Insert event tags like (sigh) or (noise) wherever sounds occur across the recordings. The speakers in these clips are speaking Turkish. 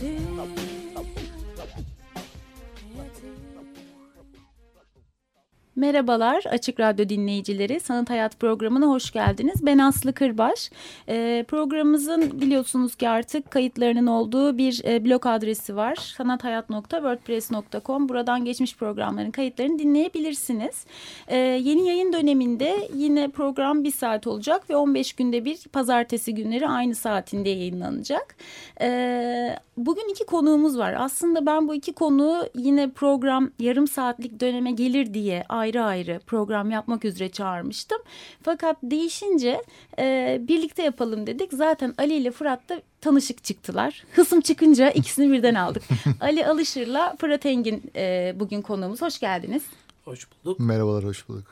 do. Merhabalar Açık Radyo dinleyicileri. Sanat Hayat programına hoş geldiniz. Ben Aslı Kırbaş. E, programımızın biliyorsunuz ki artık kayıtlarının olduğu bir e, blog adresi var. sanathayat.wordpress.com. Buradan geçmiş programların kayıtlarını dinleyebilirsiniz. E, yeni yayın döneminde yine program bir saat olacak ve 15 günde bir pazartesi günleri aynı saatinde yayınlanacak. E, bugün iki konuğumuz var. Aslında ben bu iki konuğu yine program yarım saatlik döneme gelir diye ayrı ayrı program yapmak üzere çağırmıştım. Fakat değişince e, birlikte yapalım dedik. Zaten Ali ile Fırat da tanışık çıktılar. Hısım çıkınca ikisini birden aldık. (laughs) Ali Alışır'la Fırat Engin e, bugün konuğumuz. Hoş geldiniz. Hoş bulduk. Merhabalar, hoş bulduk.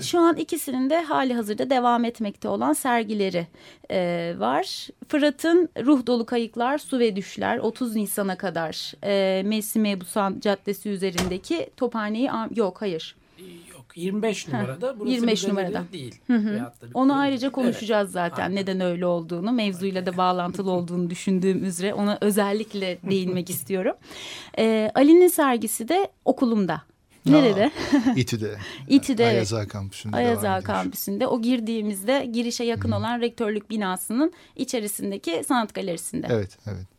Şu an ikisinin de hali hazırda devam etmekte olan sergileri e, var. Fırat'ın Ruh Dolu Kayıklar, Su ve Düşler 30 Nisan'a kadar e, Mevsim Mebusan Caddesi üzerindeki Tophane'yi... Yok, hayır. Yok 25 numarada. Burası 25 numarada. Değil. Hı hı. Onu ayrıca konuşacağız evet. zaten. Aynen. Neden öyle olduğunu, mevzuyla da bağlantılı (laughs) olduğunu düşündüğüm üzere ona özellikle değinmek (laughs) istiyorum. Ee, Ali'nin sergisi de okulumda. Nerede? (laughs) İTÜ'de. İTÜ'de. Ayaza kampüsünde. Ayaza kampüsünde. O girdiğimizde girişe yakın -hı. olan rektörlük binasının içerisindeki sanat galerisinde. Evet, evet.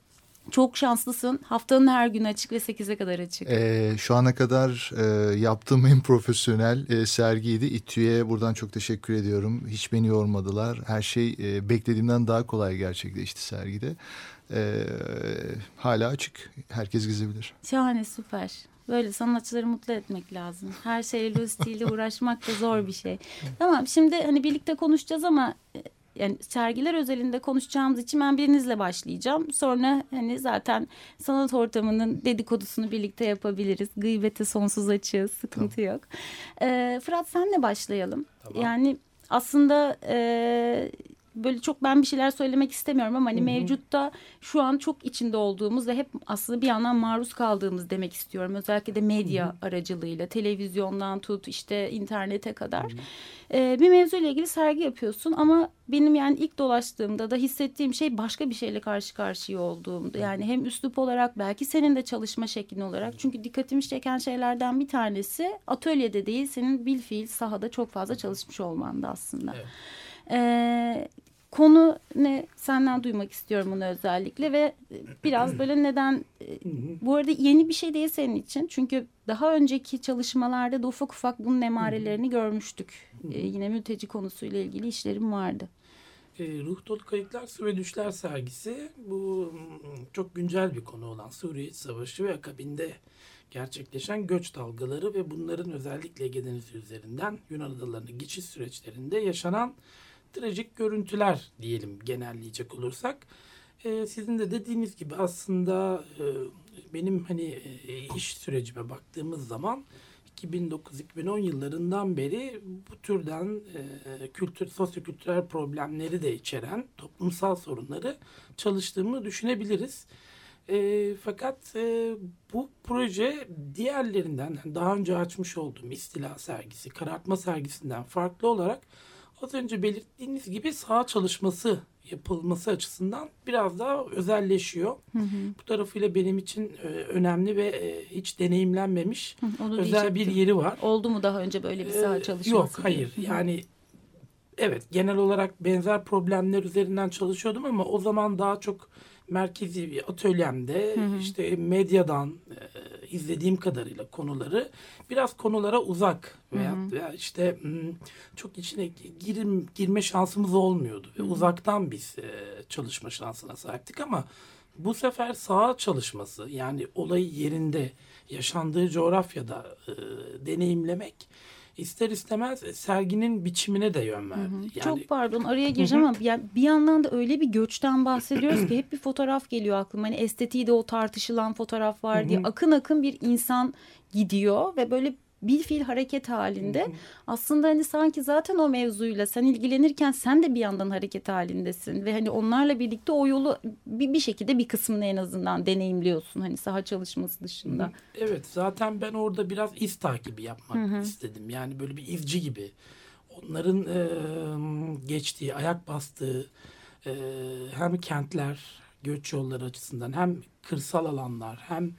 Çok şanslısın. Haftanın her günü açık ve 8'e kadar açık. Ee, şu ana kadar e, yaptığım (laughs) en profesyonel e, sergiydi. İTÜ'ye buradan çok teşekkür ediyorum. Hiç beni yormadılar. Her şey e, beklediğimden daha kolay gerçekleşti sergide. E, hala açık. Herkes gezebilir. Şahane, süper. Böyle sanatçıları mutlu etmek lazım. Her şeyle (laughs) lojistiğiyle uğraşmak da zor bir şey. Tamam şimdi hani birlikte konuşacağız ama yani sergiler özelinde konuşacağımız için ben birinizle başlayacağım. Sonra hani zaten sanat ortamının dedikodusunu birlikte yapabiliriz. Gıybete sonsuz açığız. Sıkıntı tamam. yok. Ee, Fırat senle başlayalım. Tamam. Yani aslında e, böyle çok ben bir şeyler söylemek istemiyorum ama hani Hı -hı. mevcutta şu an çok içinde olduğumuz ve hep aslında bir yandan maruz kaldığımız demek istiyorum. Özellikle de medya Hı -hı. aracılığıyla televizyondan tut işte internete kadar. Ee, bir mevzuyla ilgili sergi yapıyorsun ama benim yani ilk dolaştığımda da hissettiğim şey başka bir şeyle karşı karşıya olduğumdu. Yani hem üslup olarak belki senin de çalışma şeklin olarak. Çünkü dikkatimi çeken şeylerden bir tanesi atölyede değil senin bil fiil sahada çok fazla çalışmış olmandı aslında. Evet. Ee, konu ne? Senden duymak istiyorum bunu özellikle ve biraz böyle neden bu arada yeni bir şey değil senin için. Çünkü daha önceki çalışmalarda da ufak ufak bunun emarelerini görmüştük. Ee, yine mülteci konusuyla ilgili işlerim vardı. E, Ruh Dolu Kayıklar ve Düşler sergisi bu çok güncel bir konu olan Suriye Savaşı ve akabinde gerçekleşen göç dalgaları ve bunların özellikle Ege Denizi üzerinden Yunan adalarına geçiş süreçlerinde yaşanan trajik görüntüler diyelim genelleyecek olursak. E, sizin de dediğiniz gibi aslında e, benim hani e, iş sürecime baktığımız zaman 2009-2010 yıllarından beri bu türden e, kültür, sosyokültürel problemleri de içeren toplumsal sorunları çalıştığımı düşünebiliriz. E, fakat e, bu proje diğerlerinden daha önce açmış olduğum istila sergisi, karartma sergisinden farklı olarak az önce belirttiğiniz gibi sağ çalışması yapılması açısından biraz daha özelleşiyor. Hı hı. Bu tarafıyla benim için e, önemli ve e, hiç deneyimlenmemiş hı, özel bir yeri var. Oldu mu daha önce böyle bir saha e, çalışması? Yok hayır yani evet genel olarak benzer problemler üzerinden çalışıyordum ama o zaman daha çok merkezi bir atölyemde hı hı. işte medyadan e, izlediğim kadarıyla konuları biraz konulara uzak veya, hı hı. veya işte çok içine girim, girme şansımız olmuyordu ve uzaktan biz e, çalışma şansına sahiptik ama bu sefer saha çalışması yani olayı yerinde yaşandığı coğrafyada e, deneyimlemek ister istemez serginin biçimine de yön verdi. Yani, Çok pardon araya gireceğim ama yani bir yandan da öyle bir göçten bahsediyoruz ki (clears throat) hep bir fotoğraf geliyor aklıma. Hani estetiği de o tartışılan fotoğraf var diye akın akın bir insan gidiyor ve böyle bir fil hareket halinde. Aslında hani sanki zaten o mevzuyla sen ilgilenirken sen de bir yandan hareket halindesin ve hani onlarla birlikte o yolu bir, bir şekilde bir kısmını en azından deneyimliyorsun hani saha çalışması dışında. Evet zaten ben orada biraz iz takibi yapmak istedim. Yani böyle bir izci gibi. Onların e, geçtiği, ayak bastığı e, hem kentler, göç yolları açısından hem kırsal alanlar hem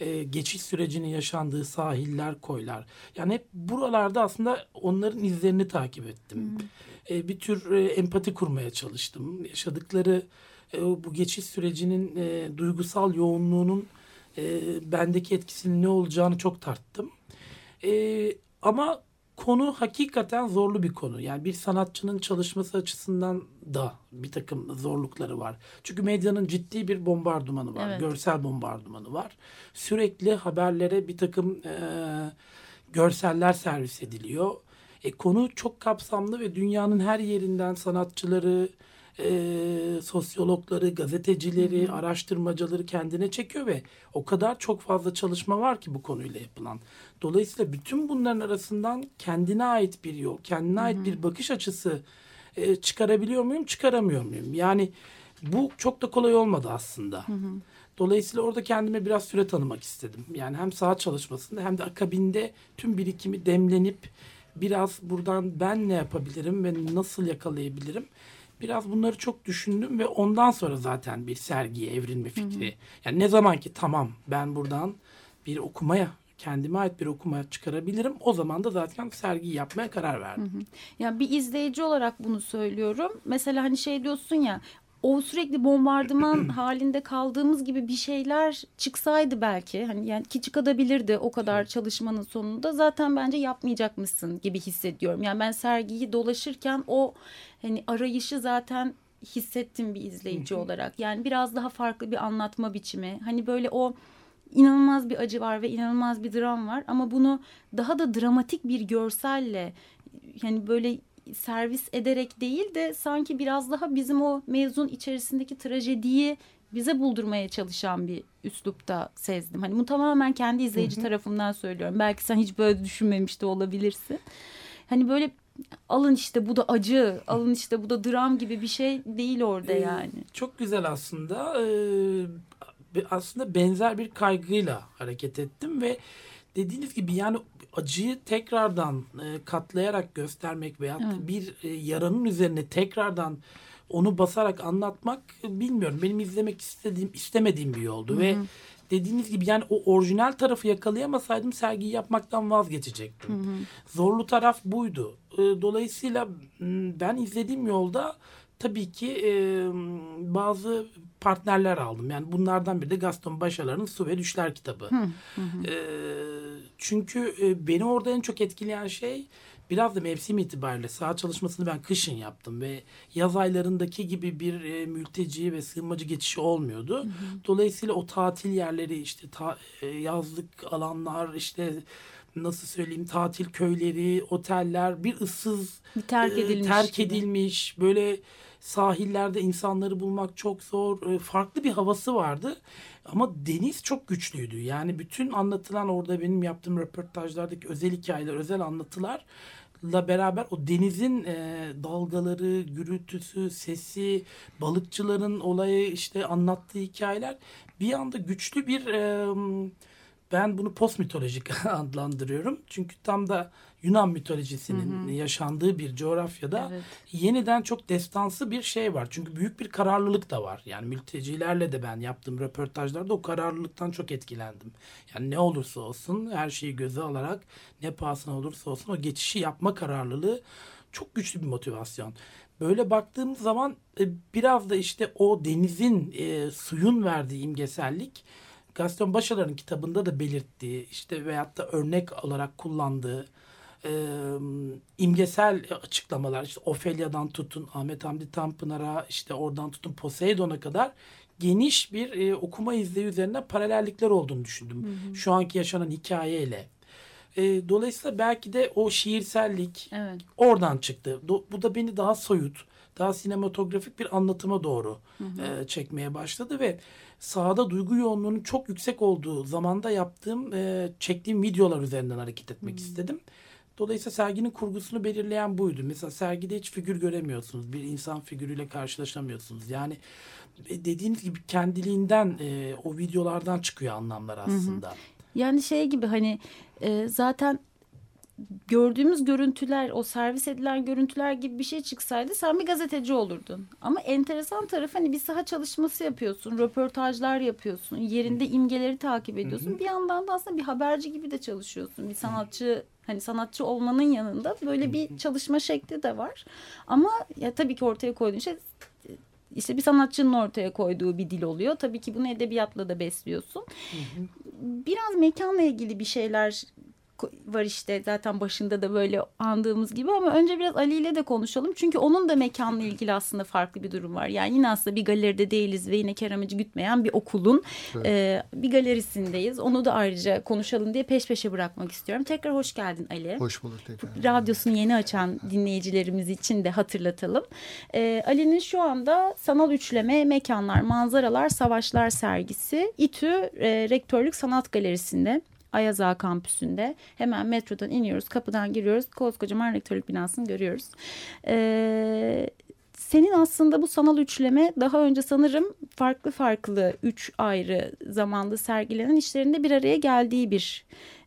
e, geçiş sürecinin yaşandığı sahiller, koylar. Yani hep buralarda aslında onların izlerini takip ettim. E, bir tür e, empati kurmaya çalıştım. Yaşadıkları e, bu geçiş sürecinin e, duygusal yoğunluğunun e, bendeki etkisinin ne olacağını çok tarttım. E, ama konu hakikaten zorlu bir konu. Yani bir sanatçının çalışması açısından da bir takım zorlukları var. Çünkü medyanın ciddi bir bombardımanı var. Evet. Görsel bombardımanı var. Sürekli haberlere bir takım e, görseller servis ediliyor. E, konu çok kapsamlı ve dünyanın her yerinden sanatçıları, e, sosyologları, gazetecileri, araştırmacıları kendine çekiyor ve o kadar çok fazla çalışma var ki bu konuyla yapılan. Dolayısıyla bütün bunların arasından kendine ait bir yol, kendine ait bir bakış açısı e, çıkarabiliyor muyum, çıkaramıyor muyum? Yani bu çok da kolay olmadı aslında. Dolayısıyla orada kendime biraz süre tanımak istedim. Yani hem saha çalışmasında hem de akabinde tüm birikimi demlenip biraz buradan ben ne yapabilirim ve nasıl yakalayabilirim? Biraz bunları çok düşündüm ve ondan sonra zaten bir sergiye evrilme fikri. Yani ne zaman ki tamam ben buradan bir okumaya kendime ait bir okumaya çıkarabilirim. O zaman da zaten sergiyi yapmaya karar verdim. Ya bir izleyici olarak bunu söylüyorum. Mesela hani şey diyorsun ya o sürekli bombardıman (clears throat) halinde kaldığımız gibi bir şeyler çıksaydı belki hani yani ki çıkabilirdi o kadar çalışmanın sonunda zaten bence yapmayacakmışsın gibi hissediyorum. Yani ben sergiyi dolaşırken o hani arayışı zaten hissettim bir izleyici olarak. Yani biraz daha farklı bir anlatma biçimi. Hani böyle o inanılmaz bir acı var ve inanılmaz bir dram var ama bunu daha da dramatik bir görselle yani böyle servis ederek değil de sanki biraz daha bizim o mevzun içerisindeki trajediyi bize buldurmaya çalışan bir üslupta sezdim. Hani bunu tamamen kendi izleyici tarafımdan söylüyorum. Belki sen hiç böyle düşünmemiş de olabilirsin. Hani böyle alın işte bu da acı, alın işte bu da dram gibi bir şey değil orada Ee, yani. Çok güzel aslında. Ee, aslında benzer bir kaygıyla hareket ettim ve dediğiniz gibi yani acıyı tekrardan e, katlayarak göstermek veya Evet. bir e, yaranın üzerine tekrardan onu basarak anlatmak e, bilmiyorum. Benim izlemek istediğim istemediğim bir yoldu ve dediğiniz gibi yani o orijinal tarafı yakalayamasaydım sergiyi yapmaktan vazgeçecektim. Zorlu taraf buydu. E, Dolayısıyla ben izlediğim yolda tabii ki e, bazı partnerler aldım. Yani bunlardan biri de Gaston Başalar'ın Su ve Düşler kitabı. E, çünkü e, beni orada en çok etkileyen şey biraz da mevsim itibariyle saha çalışmasını ben kışın yaptım ve yaz aylarındaki gibi bir e, mülteci ve sığınmacı geçişi olmuyordu. Dolayısıyla o tatil yerleri işte ta- e, yazlık alanlar işte nasıl söyleyeyim tatil köyleri, oteller bir ıssız Bir terk e, edilmiş terk gibi. edilmiş böyle sahillerde insanları bulmak çok zor. E, Farklı bir havası vardı. Ama deniz çok güçlüydü. Yani bütün anlatılan orada benim yaptığım röportajlardaki özel hikayeler, özel anlatılarla beraber o denizin e, dalgaları, gürültüsü, sesi, balıkçıların olayı işte anlattığı hikayeler bir anda güçlü bir e, ben bunu post mitolojik (laughs) adlandırıyorum. Çünkü tam da Yunan mitolojisinin yaşandığı bir coğrafyada Evet. yeniden çok destansı bir şey var. Çünkü büyük bir kararlılık da var. Yani mültecilerle de ben yaptığım röportajlarda o kararlılıktan çok etkilendim. Yani ne olursa olsun her şeyi göze alarak ne pahasına olursa olsun o geçişi yapma kararlılığı çok güçlü bir motivasyon. Böyle baktığımız zaman e, biraz da işte o denizin, e, suyun verdiği imgesellik Gaston Başalar'ın kitabında da belirttiği işte veyahut da örnek olarak kullandığı e, imgesel açıklamalar işte Ophelia'dan tutun Ahmet Hamdi Tanpınar'a işte oradan tutun Poseidon'a kadar geniş bir e, okuma izleyi üzerine paralellikler olduğunu düşündüm. Şu anki yaşanan hikayeyle. E, dolayısıyla belki de o şiirsellik Evet. oradan çıktı. Do- bu da beni daha soyut, daha sinematografik bir anlatıma doğru e, çekmeye başladı ve sahada duygu yoğunluğunun çok yüksek olduğu zamanda yaptığım, e, çektiğim videolar üzerinden hareket etmek istedim. Dolayısıyla serginin kurgusunu belirleyen buydu. Mesela sergide hiç figür göremiyorsunuz. Bir insan figürüyle karşılaşamıyorsunuz. Yani e, dediğiniz gibi kendiliğinden e, o videolardan çıkıyor anlamlar aslında. Yani şey gibi hani e, zaten gördüğümüz görüntüler o servis edilen görüntüler gibi bir şey çıksaydı sen bir gazeteci olurdun. Ama enteresan tarafı hani bir saha çalışması yapıyorsun, röportajlar yapıyorsun, yerinde imgeleri takip ediyorsun. Bir yandan da aslında bir haberci gibi de çalışıyorsun. Bir sanatçı hani sanatçı olmanın yanında böyle bir çalışma şekli de var. Ama ya tabii ki ortaya koyduğun şey işte bir sanatçının ortaya koyduğu bir dil oluyor. Tabii ki bunu edebiyatla da besliyorsun. Biraz mekanla ilgili bir şeyler var işte zaten başında da böyle andığımız gibi ama önce biraz Ali ile de konuşalım. Çünkü onun da mekanla ilgili aslında farklı bir durum var. Yani yine aslında bir galeride değiliz ve yine keramacı gütmeyen bir okulun e, bir galerisindeyiz. Onu da ayrıca konuşalım diye peş peşe bırakmak istiyorum. Tekrar hoş geldin Ali Hoş bulduk tekrar. radyosunu yeni açan dinleyicilerimiz için de hatırlatalım. Ee, Ali'nin şu anda sanal üçleme mekanlar, manzaralar, savaşlar sergisi İTÜ e, Rektörlük Sanat Galerisi'nde. Ayaz Ağa kampüsünde hemen metrodan iniyoruz kapıdan giriyoruz koskocaman rektörlük binasını görüyoruz. Ee, senin aslında bu sanal üçleme daha önce sanırım farklı farklı üç ayrı zamanda sergilenen işlerinde bir araya geldiği bir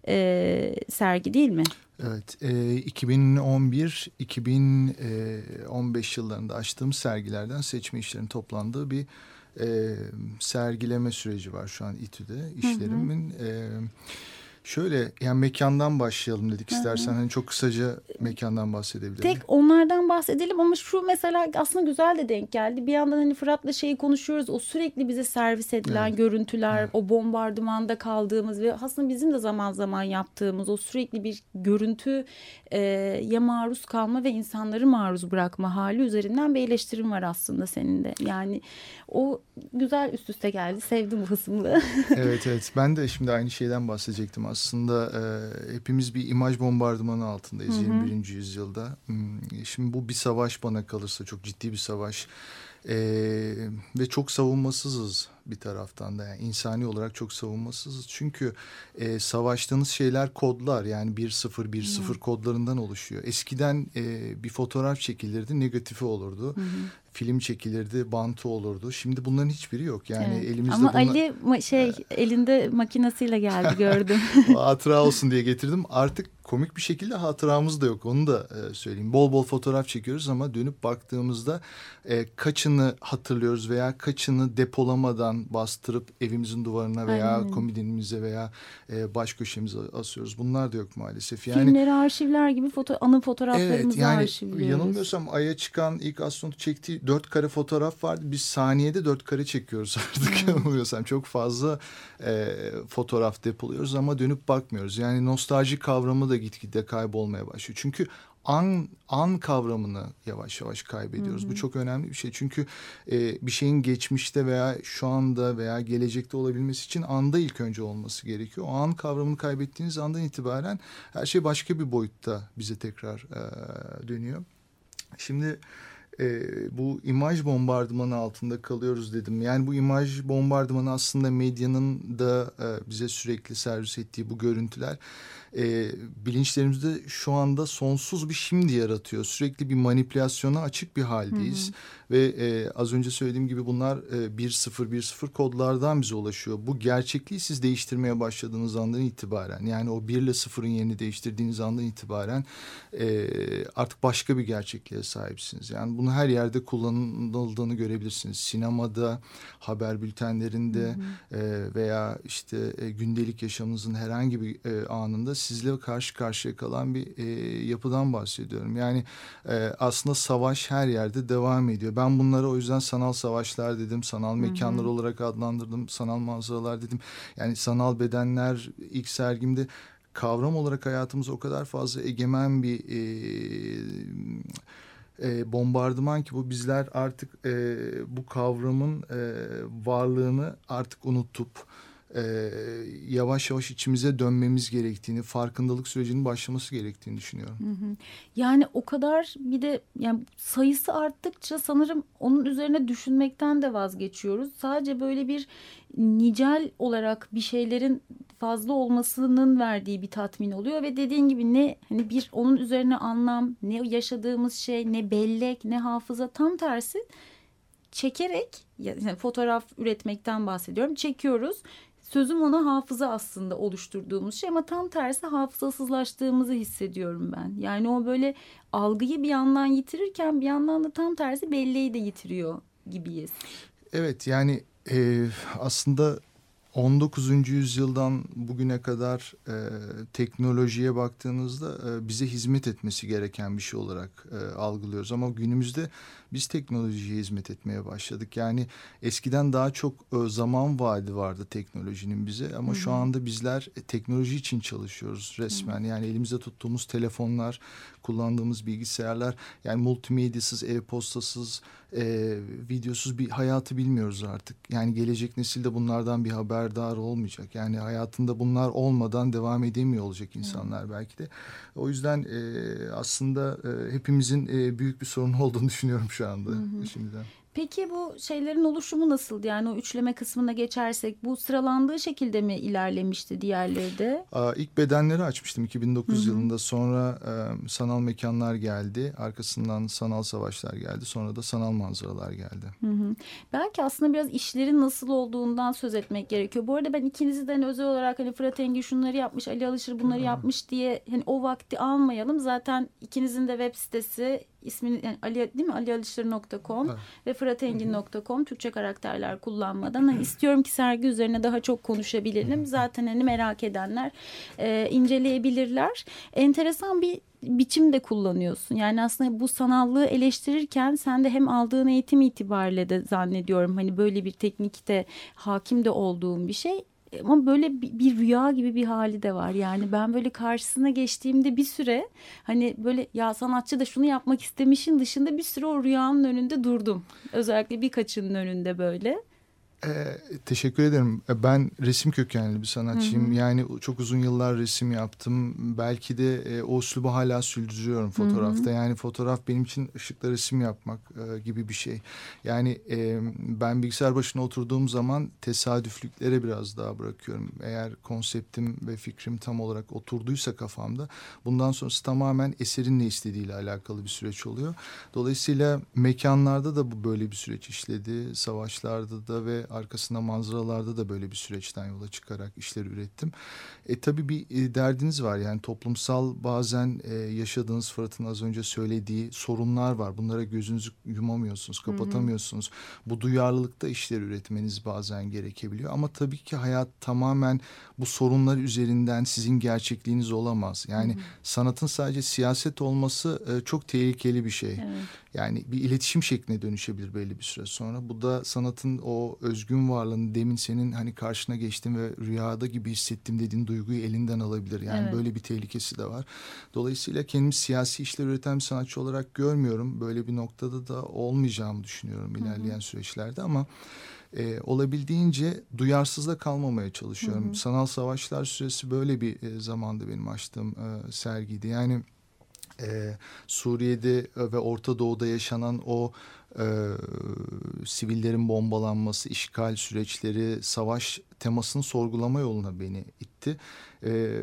e, sergi değil mi? Evet, e, 2011-2015 yıllarında açtığım sergilerden seçme işlerinin toplandığı bir e, sergileme süreci var şu an İTÜ'de işlerimin. E, şöyle yani mekandan başlayalım dedik istersen hani çok kısaca mekandan bahsedebilirim. Tek onlardan bahsedelim ama şu mesela aslında güzel de denk geldi. Bir yandan hani Fırat'la şeyi konuşuyoruz. O sürekli bize servis edilen Evet. görüntüler, o bombardımanda kaldığımız ve aslında bizim de zaman zaman yaptığımız o sürekli bir görüntü e, ya maruz kalma ve insanları maruz bırakma hali üzerinden bir eleştirim var aslında senin de. Yani o güzel üst üste geldi. Sevdim bu hısımlığı. (laughs) evet evet ben de şimdi aynı şeyden bahsedecektim aslında e, hepimiz bir imaj bombardımanı altındayız 21. yüzyılda Hmm, şimdi bu bir savaş bana kalırsa çok ciddi bir savaş E, ve çok savunmasızız bir taraftan da yani insani olarak çok savunmasızız çünkü e, savaştığınız şeyler kodlar yani 1-0 1-0 kodlarından oluşuyor eskiden e, bir fotoğraf çekilirdi negatifi olurdu film çekilirdi bantı olurdu şimdi bunların hiçbiri yok yani Evet. elimizde Ama bunlar- Ali ma- şey elinde makinesiyle geldi (laughs) gördüm. hatıra olsun diye getirdim. Artık komik bir şekilde hatıramız da yok. Onu da e, söyleyeyim. Bol bol fotoğraf çekiyoruz ama dönüp baktığımızda e, kaçını hatırlıyoruz veya kaçını depolamadan bastırıp evimizin duvarına veya Aynen. komodinimize veya e, baş köşemize asıyoruz. Bunlar da yok maalesef. Yani Filmleri arşivler gibi foto anı fotoğraflarımızı Evet yani arşivliyoruz. yanılmıyorsam Ay'a çıkan ilk astronot çektiği dört kare fotoğraf vardı. Biz saniyede dört kare çekiyoruz (laughs) artık yanılmıyorsam. Çok fazla e, fotoğraf depoluyoruz ama dönüp bakmıyoruz. Yani nostalji kavramı da gitgide kaybolmaya başlıyor. Çünkü an an kavramını yavaş yavaş kaybediyoruz. Bu çok önemli bir şey. Çünkü e, bir şeyin geçmişte veya şu anda veya gelecekte olabilmesi için anda ilk önce olması gerekiyor. O an kavramını kaybettiğiniz andan itibaren her şey başka bir boyutta bize tekrar e, dönüyor. Şimdi e, bu imaj bombardımanı altında kalıyoruz dedim. Yani bu imaj bombardımanı aslında medyanın da e, bize sürekli servis ettiği bu görüntüler e, bilinçlerimizde şu anda sonsuz bir şimdi yaratıyor. Sürekli bir manipülasyona açık bir haldeyiz. Ve e, az önce söylediğim gibi bunlar e, 1-0 1-0 kodlardan bize ulaşıyor. Bu gerçekliği siz değiştirmeye başladığınız andan itibaren yani o 1 ile 0'ın yerini değiştirdiğiniz andan itibaren e, artık başka bir gerçekliğe sahipsiniz. Yani bunu her yerde kullanıldığını görebilirsiniz. Sinemada, haber bültenlerinde e, veya işte e, gündelik yaşamınızın herhangi bir e, anında sizle karşı karşıya kalan bir e, yapıdan bahsediyorum. Yani e, aslında savaş her yerde devam ediyor. Ben bunlara o yüzden sanal savaşlar dedim, sanal mekanlar olarak adlandırdım, sanal manzaralar dedim. Yani sanal bedenler ilk sergimde kavram olarak hayatımıza o kadar fazla egemen bir e, e, bombardıman ki bu bizler artık e, bu kavramın e, varlığını artık unutup e, yavaş yavaş içimize dönmemiz gerektiğini, farkındalık sürecinin başlaması gerektiğini düşünüyorum. Hı hı. Yani o kadar bir de yani sayısı arttıkça sanırım onun üzerine düşünmekten de vazgeçiyoruz. Sadece böyle bir nicel olarak bir şeylerin fazla olmasının verdiği bir tatmin oluyor ve dediğin gibi ne hani bir onun üzerine anlam, ne yaşadığımız şey, ne bellek, ne hafıza tam tersi çekerek yani fotoğraf üretmekten bahsediyorum. Çekiyoruz sözüm ona hafıza aslında oluşturduğumuz şey ama tam tersi hafızasızlaştığımızı hissediyorum ben. Yani o böyle algıyı bir yandan yitirirken bir yandan da tam tersi belleği de yitiriyor gibiyiz. Evet yani e, aslında 19. yüzyıldan bugüne kadar e, teknolojiye baktığınızda e, bize hizmet etmesi gereken bir şey olarak e, algılıyoruz. Ama günümüzde biz teknolojiye hizmet etmeye başladık. Yani eskiden daha çok e, zaman vaadi vardı teknolojinin bize ama Hı -hı. şu anda bizler e, teknoloji için çalışıyoruz resmen. Hı -hı. Yani elimizde tuttuğumuz telefonlar, kullandığımız bilgisayarlar yani multimedyasız, e-postasız, e, videosuz bir hayatı bilmiyoruz artık. Yani gelecek nesil de bunlardan bir haberdar olmayacak. Yani hayatında bunlar olmadan devam edemiyor olacak insanlar Hı. belki de. O yüzden e, aslında e, hepimizin e, büyük bir sorun (laughs) olduğunu düşünüyorum şu anda hı. şimdiden. Peki bu şeylerin oluşumu nasıldı? Yani o üçleme kısmına geçersek bu sıralandığı şekilde mi ilerlemişti diğerleri de? Aa, ilk bedenleri açmıştım 2009 Hı -hı. yılında. Sonra e, sanal mekanlar geldi. Arkasından sanal savaşlar geldi. Sonra da sanal manzaralar geldi. Hı -hı. Belki aslında biraz işlerin nasıl olduğundan söz etmek gerekiyor. Bu arada ben ikinizden özel olarak hani Fırat Engin şunları yapmış, Ali Alışır bunları Hı -hı. yapmış diye hani o vakti almayalım. Zaten ikinizin de web sitesi ismini yani Ali değil mi alialışır.com evet. ve fıratengin.com Türkçe karakterler kullanmadan hani (clears throat) istiyorum ki sergi üzerine daha çok konuşabilelim. Zaten hani merak edenler e, inceleyebilirler. Enteresan bir biçim de kullanıyorsun. Yani aslında bu sanallığı eleştirirken sen de hem aldığın eğitim itibariyle de zannediyorum hani böyle bir teknikte hakim de olduğun bir şey ama böyle bir, bir rüya gibi bir hali de var. Yani ben böyle karşısına geçtiğimde bir süre hani böyle ya sanatçı da şunu yapmak istemişin dışında bir süre o rüyanın önünde durdum. Özellikle birkaçının önünde böyle. Ee, teşekkür ederim. E, ben resim kökenli bir sanatçıyım. Hı hı. Yani çok uzun yıllar resim yaptım. Belki de e, o üslubu hala sürdürüyorum fotoğrafta. Hı hı. Yani fotoğraf benim için ışıkla resim yapmak e, gibi bir şey. Yani e, ben bilgisayar başına oturduğum zaman tesadüflüklere biraz daha bırakıyorum. Eğer konseptim ve fikrim tam olarak oturduysa kafamda bundan sonrası tamamen eserin ne istediğiyle alakalı bir süreç oluyor. Dolayısıyla mekanlarda da bu böyle bir süreç işledi. Savaşlarda da ve arkasında manzaralarda da böyle bir süreçten yola çıkarak işler ürettim. E tabii bir e, derdiniz var yani toplumsal bazen e, yaşadığınız Fırat'ın az önce söylediği sorunlar var. Bunlara gözünüzü yumamıyorsunuz, kapatamıyorsunuz. Hı hı. Bu duyarlılıkta işler üretmeniz bazen gerekebiliyor. Ama tabii ki hayat tamamen bu sorunlar üzerinden sizin gerçekliğiniz olamaz. Yani hı hı. sanatın sadece siyaset olması e, çok tehlikeli bir şey. Evet. Yani bir iletişim şekline dönüşebilir belli bir süre sonra. Bu da sanatın o özgün varlığını demin senin hani karşına geçtim ve rüyada gibi hissettim dediğin duyguyu elinden alabilir. Yani evet. böyle bir tehlikesi de var. Dolayısıyla kendimi siyasi işler üreten bir sanatçı olarak görmüyorum. Böyle bir noktada da olmayacağımı düşünüyorum ilerleyen hı hı. süreçlerde ama e, olabildiğince duyarsızda kalmamaya çalışıyorum. Hı hı. Sanal savaşlar süresi böyle bir e, zamanda benim açtığım e, sergiydi. Yani e, Suriye'de ve Orta Doğu'da yaşanan o e, sivillerin bombalanması, işgal süreçleri, savaş temasını sorgulama yoluna beni itti. E,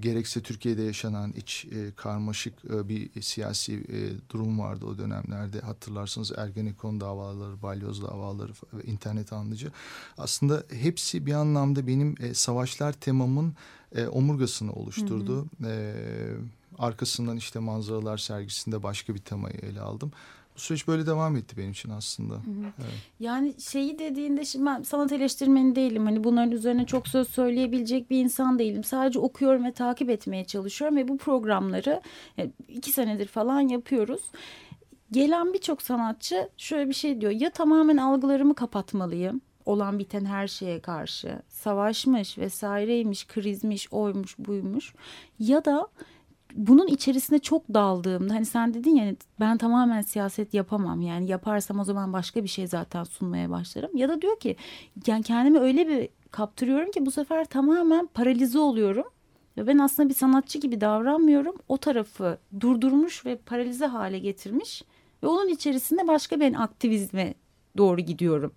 gerekse Türkiye'de yaşanan iç e, karmaşık e, bir siyasi e, durum vardı o dönemlerde. Hatırlarsanız Ergenekon davaları, Balyoz davaları internet anlıcı. Aslında hepsi bir anlamda benim e, savaşlar temamın e, omurgasını oluşturdu. Hı hı. E, arkasından işte manzaralar sergisinde başka bir temayı ele aldım bu süreç böyle devam etti benim için aslında. Hı hı. Evet. Yani şeyi dediğinde şimdi ben sanat eleştirmeni değilim. Hani bunların üzerine çok söz söyleyebilecek bir insan değilim. Sadece okuyorum ve takip etmeye çalışıyorum ve bu programları e, iki senedir falan yapıyoruz. Gelen birçok sanatçı şöyle bir şey diyor. Ya tamamen algılarımı kapatmalıyım olan biten her şeye karşı savaşmış vesaireymiş, krizmiş, oymuş, buymuş ya da bunun içerisine çok daldığımda hani sen dedin ya ben tamamen siyaset yapamam. Yani yaparsam o zaman başka bir şey zaten sunmaya başlarım. Ya da diyor ki yani kendimi öyle bir kaptırıyorum ki bu sefer tamamen paralize oluyorum. Ve ben aslında bir sanatçı gibi davranmıyorum. O tarafı durdurmuş ve paralize hale getirmiş ve onun içerisinde başka bir aktivizme doğru gidiyorum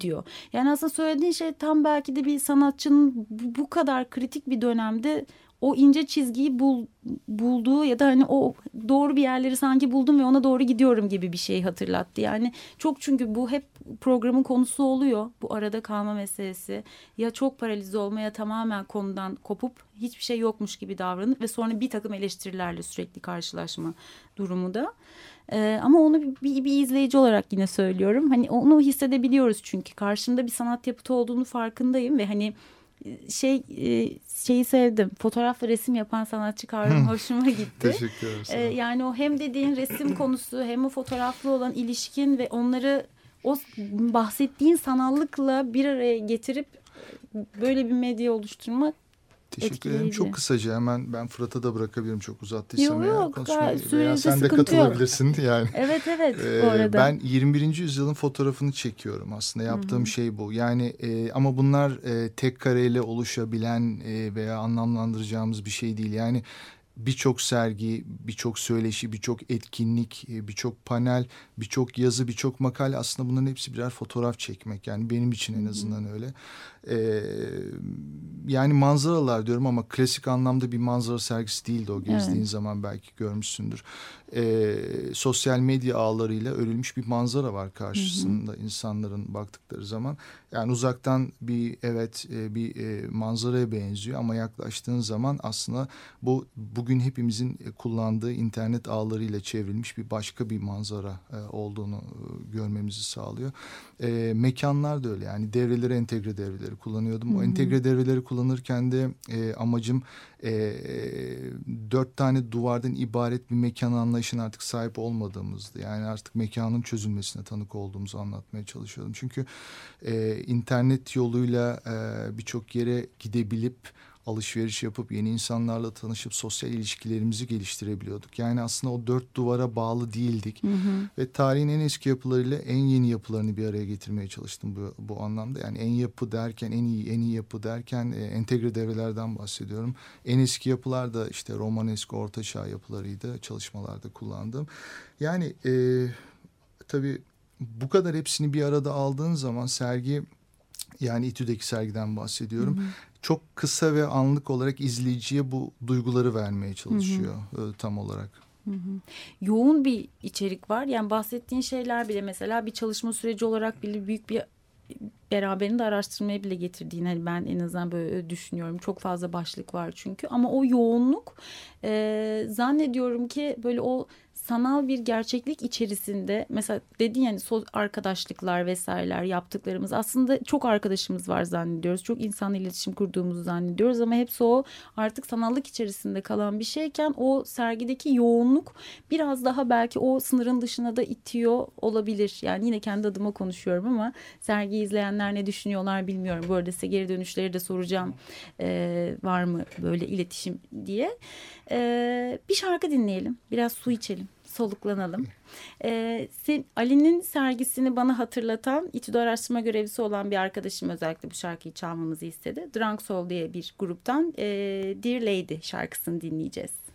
diyor. Yani aslında söylediğin şey tam belki de bir sanatçının bu kadar kritik bir dönemde o ince çizgiyi bul, bulduğu ya da hani o doğru bir yerleri sanki buldum ve ona doğru gidiyorum gibi bir şey hatırlattı. Yani çok çünkü bu hep programın konusu oluyor. Bu arada kalma meselesi. Ya çok paralize olmaya tamamen konudan kopup hiçbir şey yokmuş gibi davranıp ve sonra bir takım eleştirilerle sürekli karşılaşma durumu da. Ee, ama onu bir, bir izleyici olarak yine söylüyorum. Hani onu hissedebiliyoruz çünkü karşımda bir sanat yapıtı olduğunu farkındayım ve hani şey e, şeyi sevdim. Fotoğraf ve resim yapan sanatçı kavramı hoşuma gitti. Teşekkür ederim. Ee, yani o hem dediğin resim (clears throat) konusu hem o fotoğraflı olan ilişkin ve onları o bahsettiğin sanallıkla bir araya getirip böyle bir medya oluşturmak Teşekkür ederim. Çok kısaca hemen ben Fırat'a da bırakabilirim çok uzattıysam. Yok yok veya sen de katılabilirsin yok. (laughs) yani. Evet evet ee, bu arada. Ben 21. yüzyılın fotoğrafını çekiyorum aslında yaptığım Hı-hı. şey bu. Yani e, ama bunlar e, tek kareyle oluşabilen e, veya anlamlandıracağımız bir şey değil. Yani birçok sergi, birçok söyleşi, birçok etkinlik, e, birçok panel, birçok yazı, birçok makale aslında bunların hepsi birer fotoğraf çekmek. Yani benim için en azından öyle. Ee, yani manzaralar diyorum ama klasik anlamda bir manzara sergisi değildi o gezdiğin evet. zaman belki görmüşsündür. Ee, sosyal medya ağlarıyla örülmüş bir manzara var karşısında hı hı. insanların baktıkları zaman. Yani uzaktan bir evet e, bir e, manzaraya benziyor ama yaklaştığın zaman aslında bu bugün hepimizin kullandığı internet ağlarıyla çevrilmiş bir başka bir manzara e, olduğunu görmemizi sağlıyor. Mekanlar da öyle yani devreleri entegre devreleri kullanıyordum. Hı-hı. O entegre devreleri kullanırken de amacım dört tane duvardan ibaret bir mekan anlayışına artık sahip olmadığımızdı. Yani artık mekanın çözülmesine tanık olduğumuzu anlatmaya çalışıyordum. Çünkü e, internet yoluyla e, birçok yere gidebilip alışveriş yapıp yeni insanlarla tanışıp sosyal ilişkilerimizi geliştirebiliyorduk. Yani aslında o dört duvara bağlı değildik. Hı hı. Ve tarihin en eski yapılarıyla en yeni yapılarını bir araya getirmeye çalıştım bu, bu anlamda. Yani en yapı derken en iyi en iyi yapı derken e, entegre devrelerden bahsediyorum. En eski yapılar da işte Romanesk Orta Çağ yapılarıydı çalışmalarda kullandığım. Yani e, tabii bu kadar hepsini bir arada aldığın zaman sergi yani İTÜ'deki sergiden bahsediyorum. Hı hı. Çok kısa ve anlık olarak izleyiciye bu duyguları vermeye çalışıyor hı hı. E, tam olarak. Hı hı. Yoğun bir içerik var. Yani bahsettiğin şeyler bile mesela bir çalışma süreci olarak bile büyük bir beraberinde araştırmaya bile getirdiğini hani ben en azından böyle düşünüyorum. Çok fazla başlık var çünkü ama o yoğunluk e, zannediyorum ki böyle o sanal bir gerçeklik içerisinde mesela dedin yani arkadaşlıklar vesaireler yaptıklarımız aslında çok arkadaşımız var zannediyoruz. Çok insanla iletişim kurduğumuzu zannediyoruz ama hepsi o artık sanallık içerisinde kalan bir şeyken o sergideki yoğunluk biraz daha belki o sınırın dışına da itiyor olabilir. Yani yine kendi adıma konuşuyorum ama sergiyi izleyenler ne düşünüyorlar bilmiyorum. Bu arada size geri dönüşleri de soracağım ee, var mı böyle iletişim diye. Ee, bir şarkı dinleyelim biraz su içelim soluklanalım. Ee, Ali'nin sergisini bana hatırlatan İTÜ'de araştırma görevlisi olan bir arkadaşım özellikle bu şarkıyı çalmamızı istedi. Drunk Soul diye bir gruptan e, Dear Lady şarkısını dinleyeceğiz.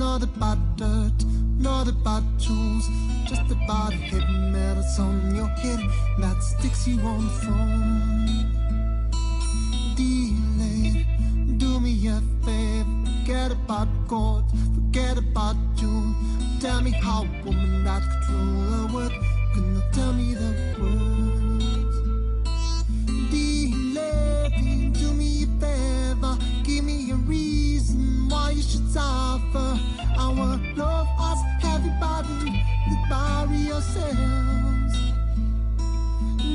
Not about dirt, not about jewels, just about heavy metal on your head that sticks you on the phone. Delay, do me a favor, forget about gold, forget about you. Tell me how a woman that control the world, can you tell me the bury yourselves.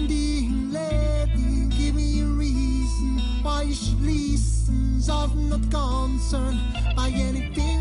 Dear lady, give me a reason why you should listen. I'm not concerned by anything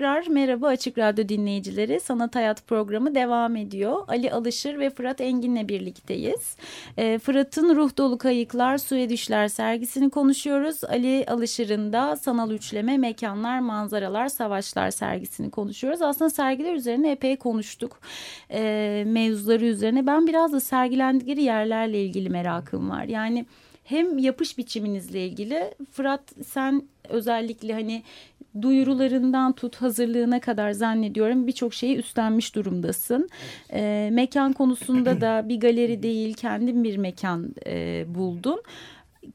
Tekrar merhaba Açık Radyo dinleyicileri. Sanat Hayat programı devam ediyor. Ali Alışır ve Fırat Engin'le birlikteyiz. E, Fırat'ın Ruh Dolu Kayıklar, Suya Düşler sergisini konuşuyoruz. Ali Alışır'ın da Sanal Üçleme, Mekanlar, Manzaralar, Savaşlar sergisini konuşuyoruz. Aslında sergiler üzerine epey konuştuk. E, mevzuları üzerine. Ben biraz da sergilendikleri yerlerle ilgili merakım var. Yani hem yapış biçiminizle ilgili Fırat sen özellikle hani duyurularından tut hazırlığına kadar zannediyorum birçok şeyi üstlenmiş durumdasın. E, mekan konusunda (clears throat) da bir galeri değil kendin bir mekan e, buldun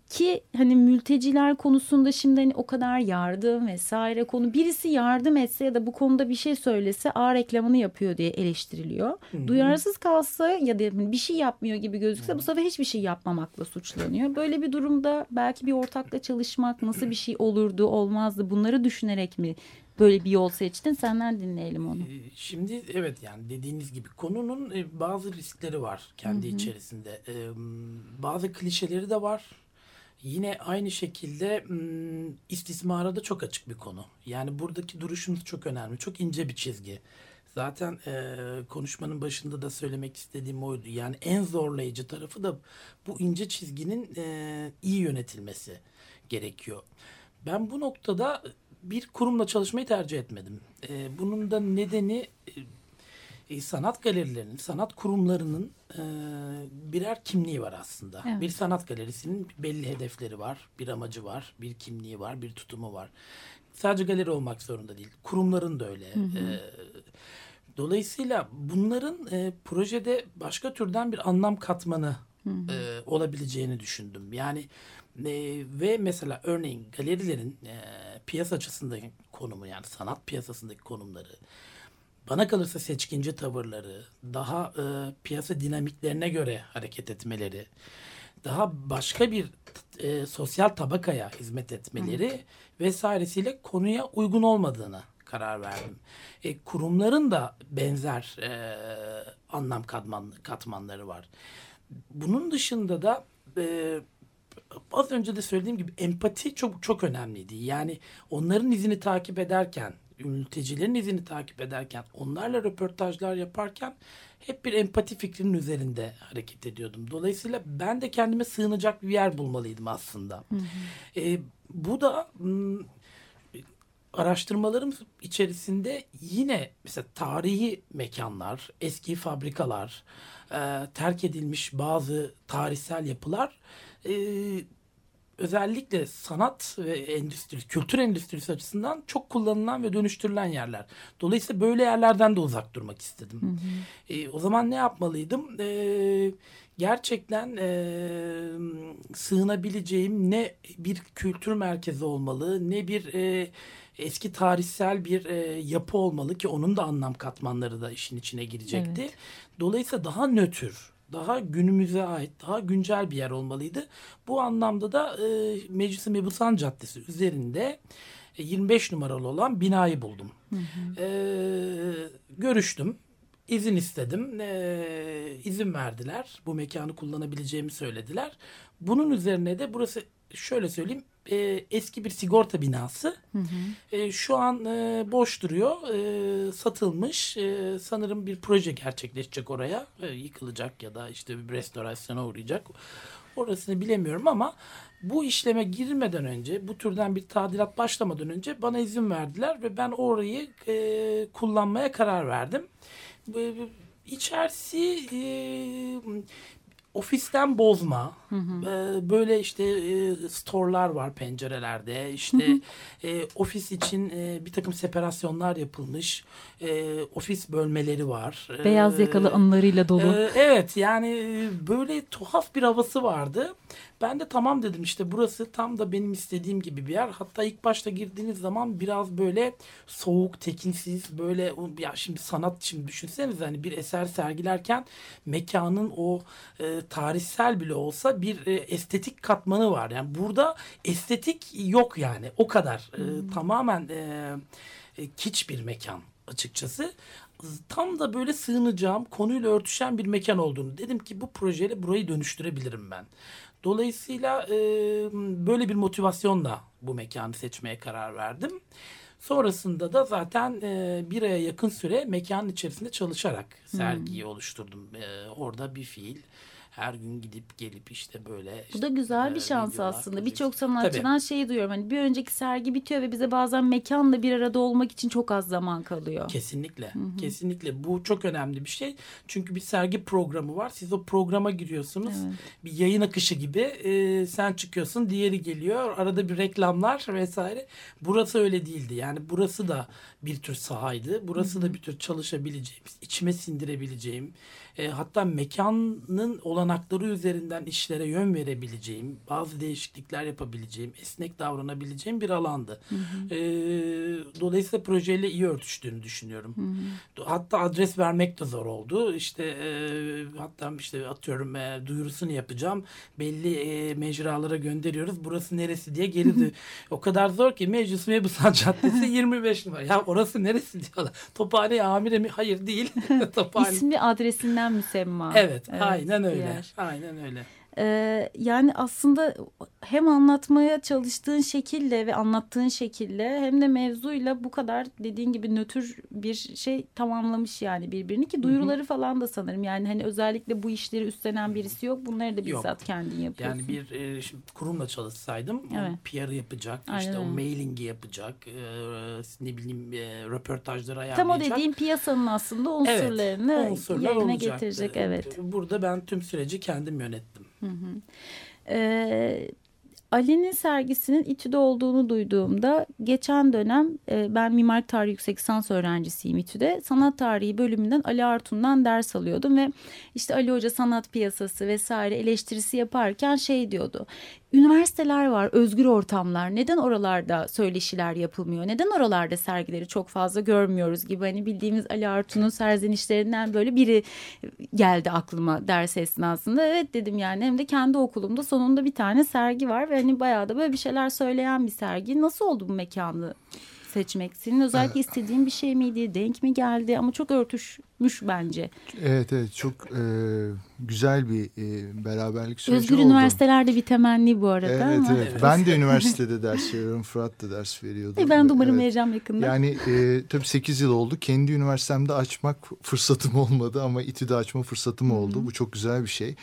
ki hani mülteciler konusunda şimdi hani o kadar yardım vesaire konu birisi yardım etse ya da bu konuda bir şey söylese a reklamını yapıyor diye eleştiriliyor. Hı-hı. Duyarsız kalsa ya da bir şey yapmıyor gibi gözükse Hı-hı. bu sefer hiçbir şey yapmamakla suçlanıyor. Böyle bir durumda belki bir ortakla çalışmak nasıl bir şey olurdu olmazdı bunları düşünerek mi böyle bir yol seçtin senden dinleyelim onu. Ee, şimdi evet yani dediğiniz gibi konunun e, bazı riskleri var kendi Hı-hı. içerisinde. Bazı klişeleri de var Yine aynı şekilde istismara da çok açık bir konu. Yani buradaki duruşunuz çok önemli. Çok ince bir çizgi. Zaten e, konuşmanın başında da söylemek istediğim oydu. Yani en zorlayıcı tarafı da bu ince çizginin e, iyi yönetilmesi gerekiyor. Ben bu noktada bir kurumla çalışmayı tercih etmedim. E, bunun da nedeni e, sanat galerilerinin, sanat kurumlarının e, birer kimliği var aslında. Evet. Bir sanat galerisinin belli hedefleri var, bir amacı var, bir kimliği var, bir tutumu var. Sadece galeri olmak zorunda değil. Kurumların da öyle. Hı hı. E, dolayısıyla bunların e, projede başka türden bir anlam katmanı hı hı. E, olabileceğini düşündüm. Yani e, ve mesela örneğin galerilerin e, piyasa açısındaki konumu yani sanat piyasasındaki konumları bana kalırsa seçkinci tavırları, daha e, piyasa dinamiklerine göre hareket etmeleri, daha başka bir e, sosyal tabakaya hizmet etmeleri Hı. vesairesiyle konuya uygun olmadığını karar verdim. E, kurumların da benzer e, anlam katman, katmanları var. Bunun dışında da e, az önce de söylediğim gibi empati çok çok önemliydi. Yani onların izini takip ederken mültecilerin izini takip ederken, onlarla röportajlar yaparken hep bir empati fikrinin üzerinde hareket ediyordum. Dolayısıyla ben de kendime sığınacak bir yer bulmalıydım aslında. Hı hı. E, bu da m, araştırmalarım içerisinde yine mesela tarihi mekanlar, eski fabrikalar, e, terk edilmiş bazı tarihsel yapılar e, özellikle sanat ve endüstri, kültür endüstrisi açısından çok kullanılan ve dönüştürülen yerler. Dolayısıyla böyle yerlerden de uzak durmak istedim. Hı hı. E, o zaman ne yapmalıydım? E, gerçekten e, sığınabileceğim ne bir kültür merkezi olmalı, ne bir e, eski tarihsel bir e, yapı olmalı ki onun da anlam katmanları da işin içine girecekti. Evet. Dolayısıyla daha nötr daha günümüze ait, daha güncel bir yer olmalıydı. Bu anlamda da e, Meclis-i Mebusan Caddesi üzerinde 25 e, numaralı olan binayı buldum. Hı hı. E, görüştüm, izin istedim, e, izin verdiler. Bu mekanı kullanabileceğimi söylediler. Bunun üzerine de burası şöyle söyleyeyim e, eski bir sigorta binası. Hı hı. E, şu an e, boş duruyor. E, satılmış. E, sanırım bir proje gerçekleşecek oraya. E, yıkılacak ya da işte bir restorasyona uğrayacak. Orasını bilemiyorum ama bu işleme girmeden önce, bu türden bir tadilat başlamadan önce bana izin verdiler ve ben orayı e, kullanmaya karar verdim. E, içerisi e, ofisten bozma. Hı hı. Böyle işte e, storelar var pencerelerde. İşte hı hı. E, ofis için e, bir takım separasyonlar yapılmış. E, ofis bölmeleri var. Beyaz yakalı anılarıyla dolu. E, evet yani böyle tuhaf bir havası vardı. Ben de tamam dedim işte burası tam da benim istediğim gibi bir yer. Hatta ilk başta girdiğiniz zaman biraz böyle soğuk, tekinsiz böyle ya şimdi sanat şimdi düşünsenize hani bir eser sergilerken mekanın o e, tarihsel bile olsa bir e, estetik katmanı var. Yani burada estetik yok yani o kadar. E, hmm. Tamamen e, e, kiç bir mekan açıkçası tam da böyle sığınacağım, konuyla örtüşen bir mekan olduğunu dedim ki bu projeyle burayı dönüştürebilirim ben. Dolayısıyla e, böyle bir motivasyonla bu mekanı seçmeye karar verdim. Sonrasında da zaten e, bir aya yakın süre mekanın içerisinde çalışarak sergiyi oluşturdum. E, orada bir fiil her gün gidip gelip işte böyle. Bu işte, da güzel bir e, şans aslında. Birçok sanatçıdan şeyi duyuyorum. Hani bir önceki sergi bitiyor ve bize bazen mekanla bir arada olmak için çok az zaman kalıyor. Kesinlikle. Kesinlikle. Bu çok önemli bir şey. Çünkü bir sergi programı var. Siz o programa giriyorsunuz. Bir yayın akışı gibi. Ee, sen çıkıyorsun, diğeri geliyor. Arada bir reklamlar vesaire. Burası öyle değildi. Yani burası da bir tür sahaydı. Burası da bir tür çalışabileceğimiz, içime sindirebileceğim, e, hatta mekanın olanakları üzerinden işlere yön verebileceğim, bazı değişiklikler yapabileceğim, esnek davranabileceğim bir alandı. E, dolayısıyla projeyle iyi örtüştüğünü düşünüyorum. Hatta adres vermek de zor oldu. İşte e, hatta işte atıyorum e, duyurusunu yapacağım. Belli e, mecralara gönderiyoruz. Burası neresi diye geri (laughs) O kadar zor ki Meclis Mebusan Caddesi (laughs) 25 numara. Ya orası neresi diyorlar. Tophane amire mi? Hayır değil. (laughs) Tophane. İsmi adresinden müsemma. Evet, aynen bir öyle. yer. Aynen öyle. Ee, yani aslında hem anlatmaya çalıştığın şekille ve anlattığın şekille hem de mevzuyla bu kadar dediğin gibi nötr bir şey tamamlamış yani birbirini ki duyuruları falan da sanırım yani hani özellikle bu işleri üstlenen birisi yok bunları da Yok. bizzat kendin yapıyorsun. Yani bir e, şimdi kurumla çalışsaydım Evet. o PR'ı yapacak, Aynen işte o mailingi yapacak, e, ne bileyim e, röportajları Tam o ayarlayacak. dediğin piyasanın aslında unsurlarını Evet, unsurlar yerine olacaktı. getirecek evet. Burada ben tüm süreci kendim yönettim. Ee, Ali'nin sergisinin İTÜ'de olduğunu duyduğumda geçen dönem e, ben mimarlık tarihi yüksek lisans öğrencisiyim İTÜ'de. Sanat tarihi bölümünden Ali Artun'dan ders alıyordum ve işte Ali Hoca sanat piyasası vesaire eleştirisi yaparken şey diyordu. Üniversiteler var, özgür ortamlar. Neden oralarda söyleşiler yapılmıyor? Neden oralarda sergileri çok fazla görmüyoruz gibi hani bildiğimiz Ali Artun'un serzenişlerinden böyle biri geldi aklıma ders esnasında. Evet dedim yani hem de kendi okulumda sonunda bir tane sergi var ve hani bayağı da böyle bir şeyler söyleyen bir sergi. Nasıl oldu bu mekanı seçmek? Senin özellikle istediğin bir şey miydi? Denk mi geldi? Ama çok örtüşmüş bence. Evet evet çok e, güzel bir e, beraberlik süreci Özgür oldu. üniversitelerde bir temenni bu arada Evet, ama. evet ben de üniversitede ders veriyorum. Fırat da ders veriyordu. E, Ben de umarım Evet. vereceğim yakında. Yani e, tabii 8 yıl oldu. Kendi üniversitemde açmak fırsatım olmadı ama İTÜ'de açma fırsatım oldu. Bu çok güzel bir şey.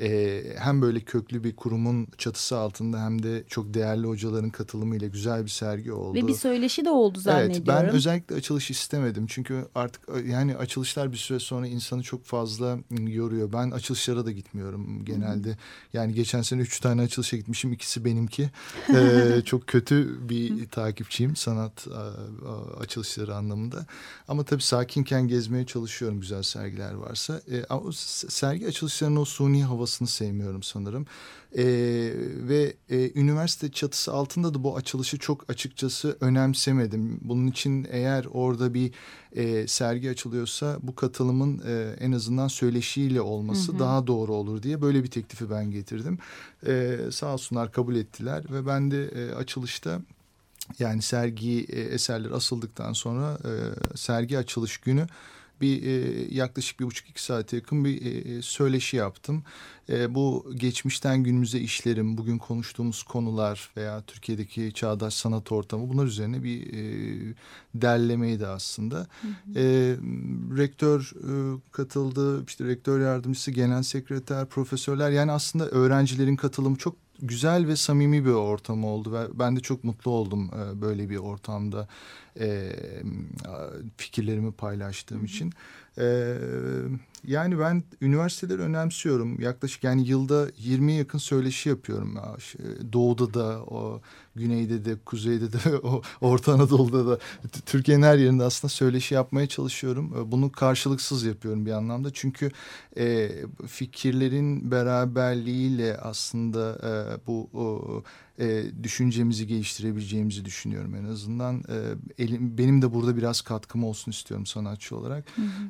E, hem böyle köklü bir kurumun çatısı altında hem de çok değerli hocaların katılımıyla güzel bir sergi oldu. Ve bir söyleşi de oldu zannediyorum. Evet ben özellikle açılış istemedim. Çünkü artık e, yani açılışlar bir süre sonra insanı çok fazla yoruyor. Ben açılışlara da gitmiyorum genelde. Yani geçen sene üç tane açılışa gitmişim. ikisi benimki. (laughs) Ee, çok kötü bir takipçiyim sanat a, açılışları anlamında. Ama tabii sakinken gezmeye çalışıyorum güzel sergiler varsa. Ee, sergi açılışlarının o suni havasını sevmiyorum sanırım. Ee, ve e, üniversite çatısı altında da bu açılışı çok açıkçası önemsemedim. Bunun için eğer orada bir e, sergi açılıyorsa bu katılımın e, en azından söyleşiyle olması daha doğru olur diye böyle bir teklifi ben getirdim. E, sağ olsunlar kabul ettiler ve ben de e, açılışta yani sergi e, eserler asıldıktan sonra e, sergi açılış günü bir e, yaklaşık bir buçuk iki saate yakın bir e, söyleşi yaptım. E, bu geçmişten günümüze işlerim, bugün konuştuğumuz konular veya Türkiye'deki çağdaş sanat ortamı bunlar üzerine bir e, derlemeydi aslında. E, rektör e, katıldı, işte rektör yardımcısı, genel sekreter, profesörler yani aslında öğrencilerin katılımı çok güzel ve samimi bir ortam oldu ve ben de çok mutlu oldum e, böyle bir ortamda e, fikirlerimi paylaştığım için. E, yani ben üniversiteleri önemsiyorum. Yaklaşık yani yılda 20 yakın söyleşi yapıyorum. Ya, şey, Doğu'da da, o güneyde de, kuzeyde de, (laughs) o Orta Anadolu'da da, Türkiye'nin her yerinde aslında söyleşi yapmaya çalışıyorum. E, Bunu karşılıksız yapıyorum bir anlamda. Çünkü e, fikirlerin beraberliğiyle aslında e, bu o, e, düşüncemizi geliştirebileceğimizi düşünüyorum en azından. E, elim, benim de burada biraz katkım olsun istiyorum sanatçı olarak.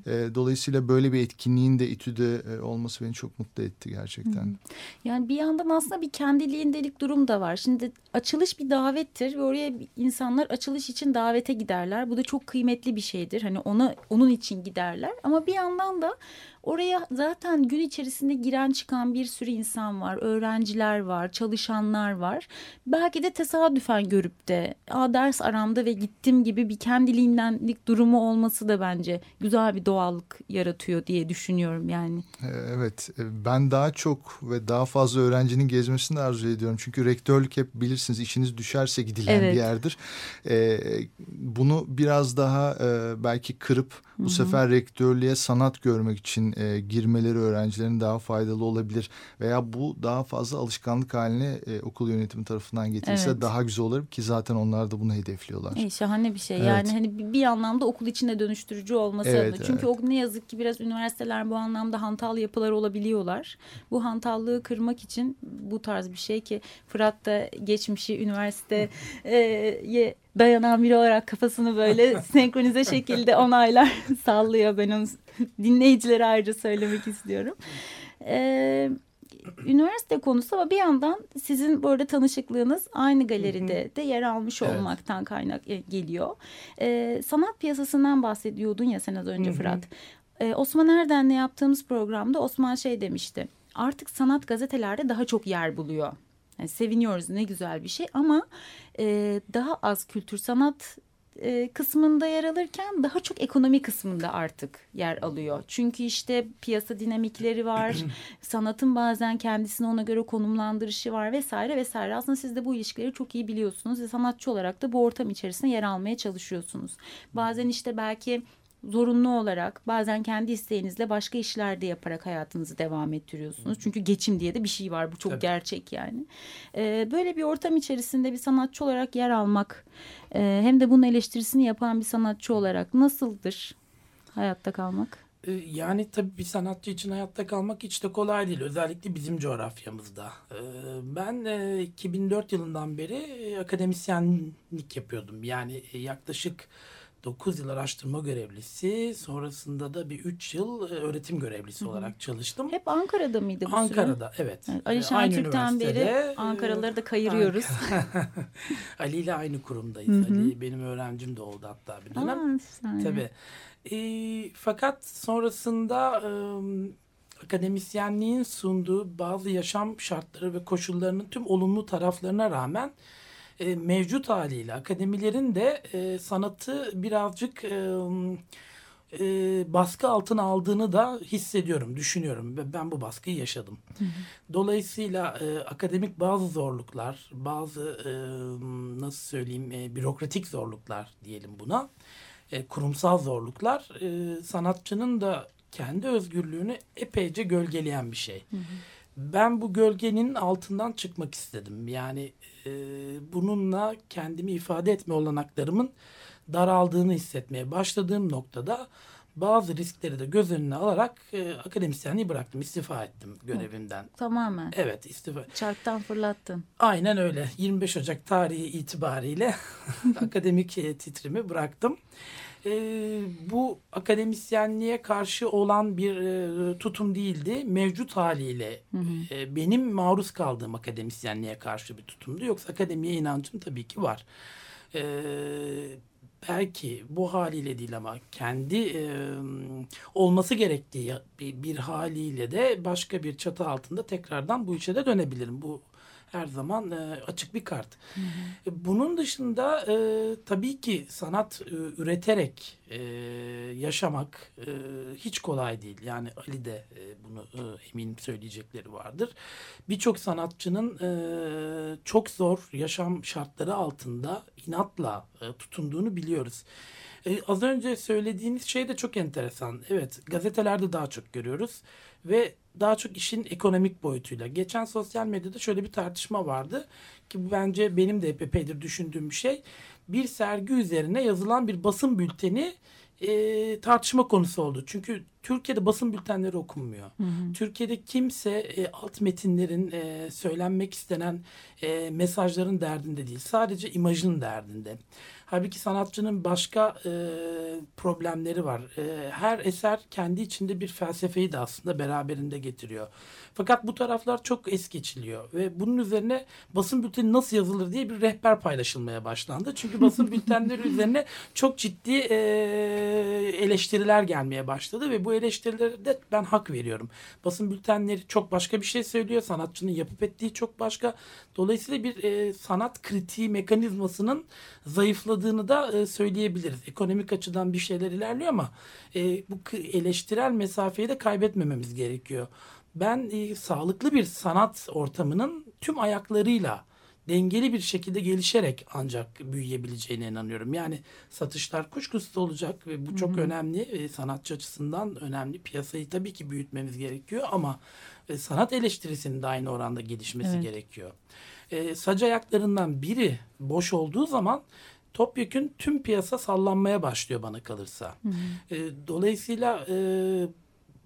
E, dolayısıyla böyle bir etkinliğin de İTÜ'de e, olması beni çok mutlu etti gerçekten. Yani bir yandan aslında bir kendiliğindelik durum da var. Şimdi açılış bir davettir ve oraya insanlar açılış için davete giderler. Bu da çok kıymetli bir şeydir. Hani ona onun için giderler. Ama bir yandan da oraya zaten gün içerisinde giren çıkan bir sürü insan var. Öğrenciler var, çalışanlar var. Belki de tesadüfen görüp de Aa, ders aramda ve gittim gibi bir kendiliğindenlik durumu olması da bence güzel bir doğallık yaratıyor diye düşünüyorum yani. Ee, Evet e, ben daha çok ve daha fazla öğrencinin gezmesini arzu ediyorum. Çünkü rektörlük hep bilirsiniz işiniz düşerse gidilen Evet. bir yerdir. Ee, bunu biraz daha e, belki kırıp bu sefer rektörlüğe sanat görmek için e, girmeleri öğrencilerin daha faydalı olabilir. Veya bu daha fazla alışkanlık haline e, okul yönetimi tarafından getirilse Evet. daha güzel olur ki zaten onlar da bunu hedefliyorlar. İyi, şahane bir şey. Evet. Yani hani bir, bir anlamda okul içinde dönüştürücü olması Evet, adına. Çünkü evet. o ne yazık ki biraz üniversiteler bu anlamda hantal yapılar olabiliyorlar. Bu hantallığı kırmak için bu tarz bir şey ki Fırat da geçmişi üniversiteye (laughs) dayanan biri olarak kafasını böyle (laughs) senkronize şekilde onaylar (laughs) sallıyor. Ben onu dinleyicilere ayrıca söylemek istiyorum. Ee, üniversite konusu ama bir yandan sizin böyle tanışıklığınız aynı galeride de yer almış Evet. olmaktan kaynak e, geliyor. Ee, sanat piyasasından bahsediyordun ya sen az önce Hı hı. Fırat. Ee, Osman Erden'le yaptığımız programda Osman şey demişti. Artık sanat gazetelerde daha çok yer buluyor. Yani seviniyoruz ne güzel bir şey ama e, daha az kültür sanat e, kısmında yer alırken daha çok ekonomi kısmında artık yer alıyor. Çünkü işte piyasa dinamikleri var, (clears throat) sanatın bazen kendisini ona göre konumlandırışı var vesaire vesaire. Aslında siz de bu ilişkileri çok iyi biliyorsunuz ve sanatçı olarak da bu ortam içerisinde yer almaya çalışıyorsunuz. Bazen işte belki zorunlu olarak bazen kendi isteğinizle başka işlerde yaparak hayatınızı devam ettiriyorsunuz. Çünkü geçim diye de bir şey var bu çok Tabii. gerçek yani. Ee, böyle bir ortam içerisinde bir sanatçı olarak yer almak e, hem de bunun eleştirisini yapan bir sanatçı olarak nasıldır hayatta kalmak? Ee, Yani tabii bir sanatçı için hayatta kalmak hiç de kolay değil. Özellikle bizim coğrafyamızda. Ee, Ben e, 2004 yılından beri e, akademisyenlik yapıyordum. Yani e, yaklaşık 9 yıl araştırma görevlisi, sonrasında da bir 3 yıl e, öğretim görevlisi olarak çalıştım. Hep Ankara'da mıydı bu süre? Ankara'da evet. Evet, Ali Şentürk'ten beri e, Ankaralıları da kayırıyoruz. (laughs) Ali ile aynı kurumdayız. Hı hı. Ali benim öğrencim de oldu hatta bir dönem. Aa. Tabii. Ee, fakat sonrasında e, akademisyenliğin sunduğu bazı yaşam şartları ve koşullarının tüm olumlu taraflarına rağmen e, mevcut haliyle akademilerin de e, sanatı birazcık e, e, baskı altına aldığını da hissediyorum, düşünüyorum ve ben bu baskıyı yaşadım. Dolayısıyla e, akademik bazı zorluklar, bazı e, nasıl söyleyeyim e, bürokratik zorluklar diyelim buna, e, kurumsal zorluklar e, sanatçının da kendi özgürlüğünü epeyce gölgeleyen bir şey. Ben bu gölgenin altından çıkmak istedim. Yani e, bununla kendimi ifade etme olanaklarımın daraldığını hissetmeye başladığım noktada bazı riskleri de göz önüne alarak e, akademisyenliği bıraktım. istifa ettim görevimden. Tamamen. Evet istifa. Çarktan fırlattın. Aynen öyle. 25 Ocak tarihi itibariyle (laughs) akademik e, titrimi bıraktım. E, bu akademisyenliğe karşı olan bir e, tutum değildi. Mevcut haliyle e, benim maruz kaldığım akademisyenliğe karşı bir tutumdu. Yoksa akademiye inancım tabii ki var. E, belki bu haliyle değil ama kendi e, olması gerektiği bir, bir haliyle de başka bir çatı altında tekrardan bu işe de dönebilirim. Bu her zaman e, açık bir kart. E, Bunun dışında e, tabii ki sanat e, üreterek e, yaşamak e, hiç kolay değil. Yani Ali de e, bunu e, eminim söyleyecekleri vardır. Birçok sanatçının e, çok zor yaşam şartları altında inatla e, tutunduğunu biliyoruz. E, az önce söylediğiniz şey de çok enteresan. Evet gazetelerde daha çok görüyoruz ve daha çok işin ekonomik boyutuyla. Geçen sosyal medyada şöyle bir tartışma vardı ki bence benim de epeydir düşündüğüm bir şey. Bir sergi üzerine yazılan bir basın bülteni e, tartışma konusu oldu. Çünkü Türkiye'de basın bültenleri okunmuyor. Türkiye'de kimse e, alt metinlerin e, söylenmek istenen e, mesajların derdinde değil. Sadece imajın derdinde. Halbuki sanatçının başka e, problemleri var. E, her eser kendi içinde bir felsefeyi de aslında beraberinde getiriyor. Fakat bu taraflar çok es geçiliyor ve bunun üzerine basın bülteni nasıl yazılır diye bir rehber paylaşılmaya başlandı. Çünkü basın (laughs) bültenleri üzerine çok ciddi e, eleştiriler gelmeye başladı ve bu eleştirilere de ben hak veriyorum. Basın bültenleri çok başka bir şey söylüyor. Sanatçının yapıp ettiği çok başka. Dolayısıyla bir e, sanat kritiği mekanizmasının zayıfladığını da e, söyleyebiliriz. Ekonomik açıdan bir şeyler ilerliyor ama e, bu eleştirel mesafeyi de kaybetmememiz gerekiyor. Ben e, sağlıklı bir sanat ortamının tüm ayaklarıyla dengeli bir şekilde gelişerek ancak büyüyebileceğine inanıyorum. Yani satışlar kuşkusuz olacak ve bu çok hı hı. önemli. Sanatçı açısından önemli. Piyasayı tabii ki büyütmemiz gerekiyor ama sanat eleştirisinin de aynı oranda gelişmesi evet. gerekiyor. E, sac ayaklarından biri boş olduğu zaman topyekün tüm piyasa sallanmaya başlıyor bana kalırsa. Hı hı. E, dolayısıyla e,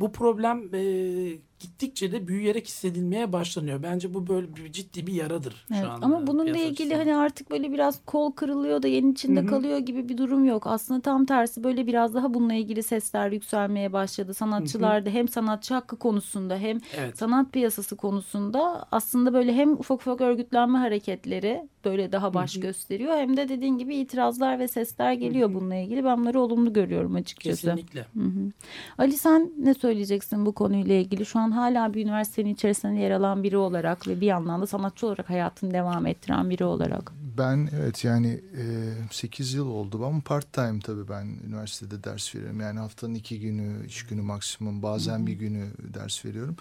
bu problem e, gittikçe de büyüyerek hissedilmeye başlanıyor. Bence bu böyle bir ciddi bir yaradır evet, şu anda. Ama bununla ilgili hani artık böyle biraz kol kırılıyor da yerin içinde Hı-hı. kalıyor gibi bir durum yok. Aslında tam tersi böyle biraz daha bununla ilgili sesler yükselmeye başladı. Sanatçılar da hem sanatçı hakkı konusunda hem evet. sanat piyasası konusunda aslında böyle hem ufak ufak örgütlenme hareketleri böyle daha baş Hı-hı. gösteriyor. Hem de dediğin gibi itirazlar ve sesler geliyor Hı-hı. bununla ilgili. Ben bunları olumlu görüyorum açıkçası. Kesinlikle. Hı-hı. Ali sen ne söyleyeceksin bu konuyla ilgili? Şu an hala bir üniversitenin içerisinde yer alan biri olarak ve bir yandan da sanatçı olarak hayatını devam ettiren biri olarak. Ben evet yani e, 8 yıl oldu ama part time tabii ben üniversitede ders veriyorum. Yani haftanın iki günü, iş günü maksimum bazen Hı-hı. bir günü ders veriyorum.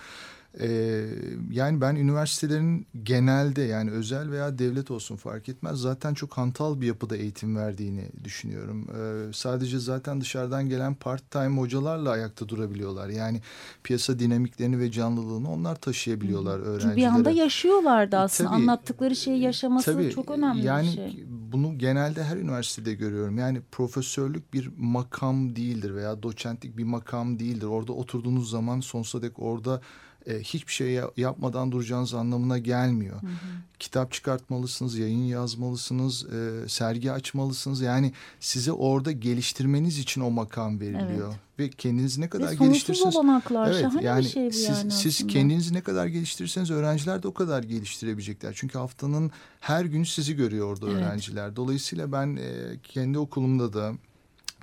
Ee, yani ben üniversitelerin genelde yani özel veya devlet olsun fark etmez zaten çok hantal bir yapıda eğitim verdiğini düşünüyorum. Ee, sadece zaten dışarıdan gelen part time hocalarla ayakta durabiliyorlar. Yani piyasa dinamiklerini ve canlılığını onlar taşıyabiliyorlar öğrencilere. Bir anda yaşıyorlardı aslında tabii, anlattıkları şeyi yaşaması tabii, çok önemli yani bir şey. Bunu genelde her üniversitede görüyorum. Yani profesörlük bir makam değildir veya doçentlik bir makam değildir. Orada oturduğunuz zaman sonsuza dek orada e, hiçbir şey yapmadan duracağınız anlamına gelmiyor. Hı hı. Kitap çıkartmalısınız, yayın yazmalısınız, e, sergi açmalısınız. Yani size orada geliştirmeniz için o makam veriliyor. Evet. Ve kendinizi ne kadar Ve geliştirirseniz olanaklar evet, şahane yani bir şey bu siz, yani siz kendinizi ne kadar geliştirirseniz öğrenciler de o kadar geliştirebilecekler. Çünkü haftanın her günü sizi görüyor orada evet. öğrenciler. Dolayısıyla ben e, kendi okulumda da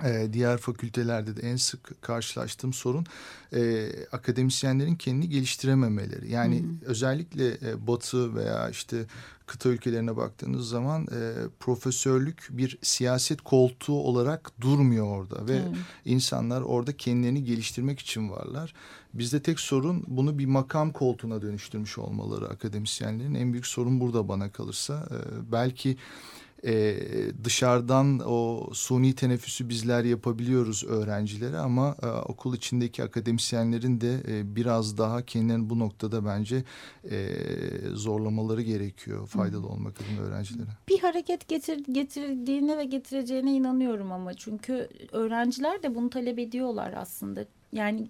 ee, diğer fakültelerde de en sık karşılaştığım sorun e, akademisyenlerin kendini geliştirememeleri. Yani hı hı. özellikle e, Batı veya işte kıta ülkelerine baktığınız zaman e, profesörlük bir siyaset koltuğu olarak durmuyor orada ve evet. insanlar orada kendilerini geliştirmek için varlar. Bizde tek sorun bunu bir makam koltuğuna dönüştürmüş olmaları akademisyenlerin en büyük sorun burada bana kalırsa. E, belki e, dışarıdan o suni teneffüsü bizler yapabiliyoruz öğrencilere ama e, okul içindeki akademisyenlerin de e, biraz daha kendilerini bu noktada bence e, zorlamaları gerekiyor faydalı olmak adına öğrencilere. Bir hareket getir, getirdiğine ve getireceğine inanıyorum ama çünkü öğrenciler de bunu talep ediyorlar aslında. Yani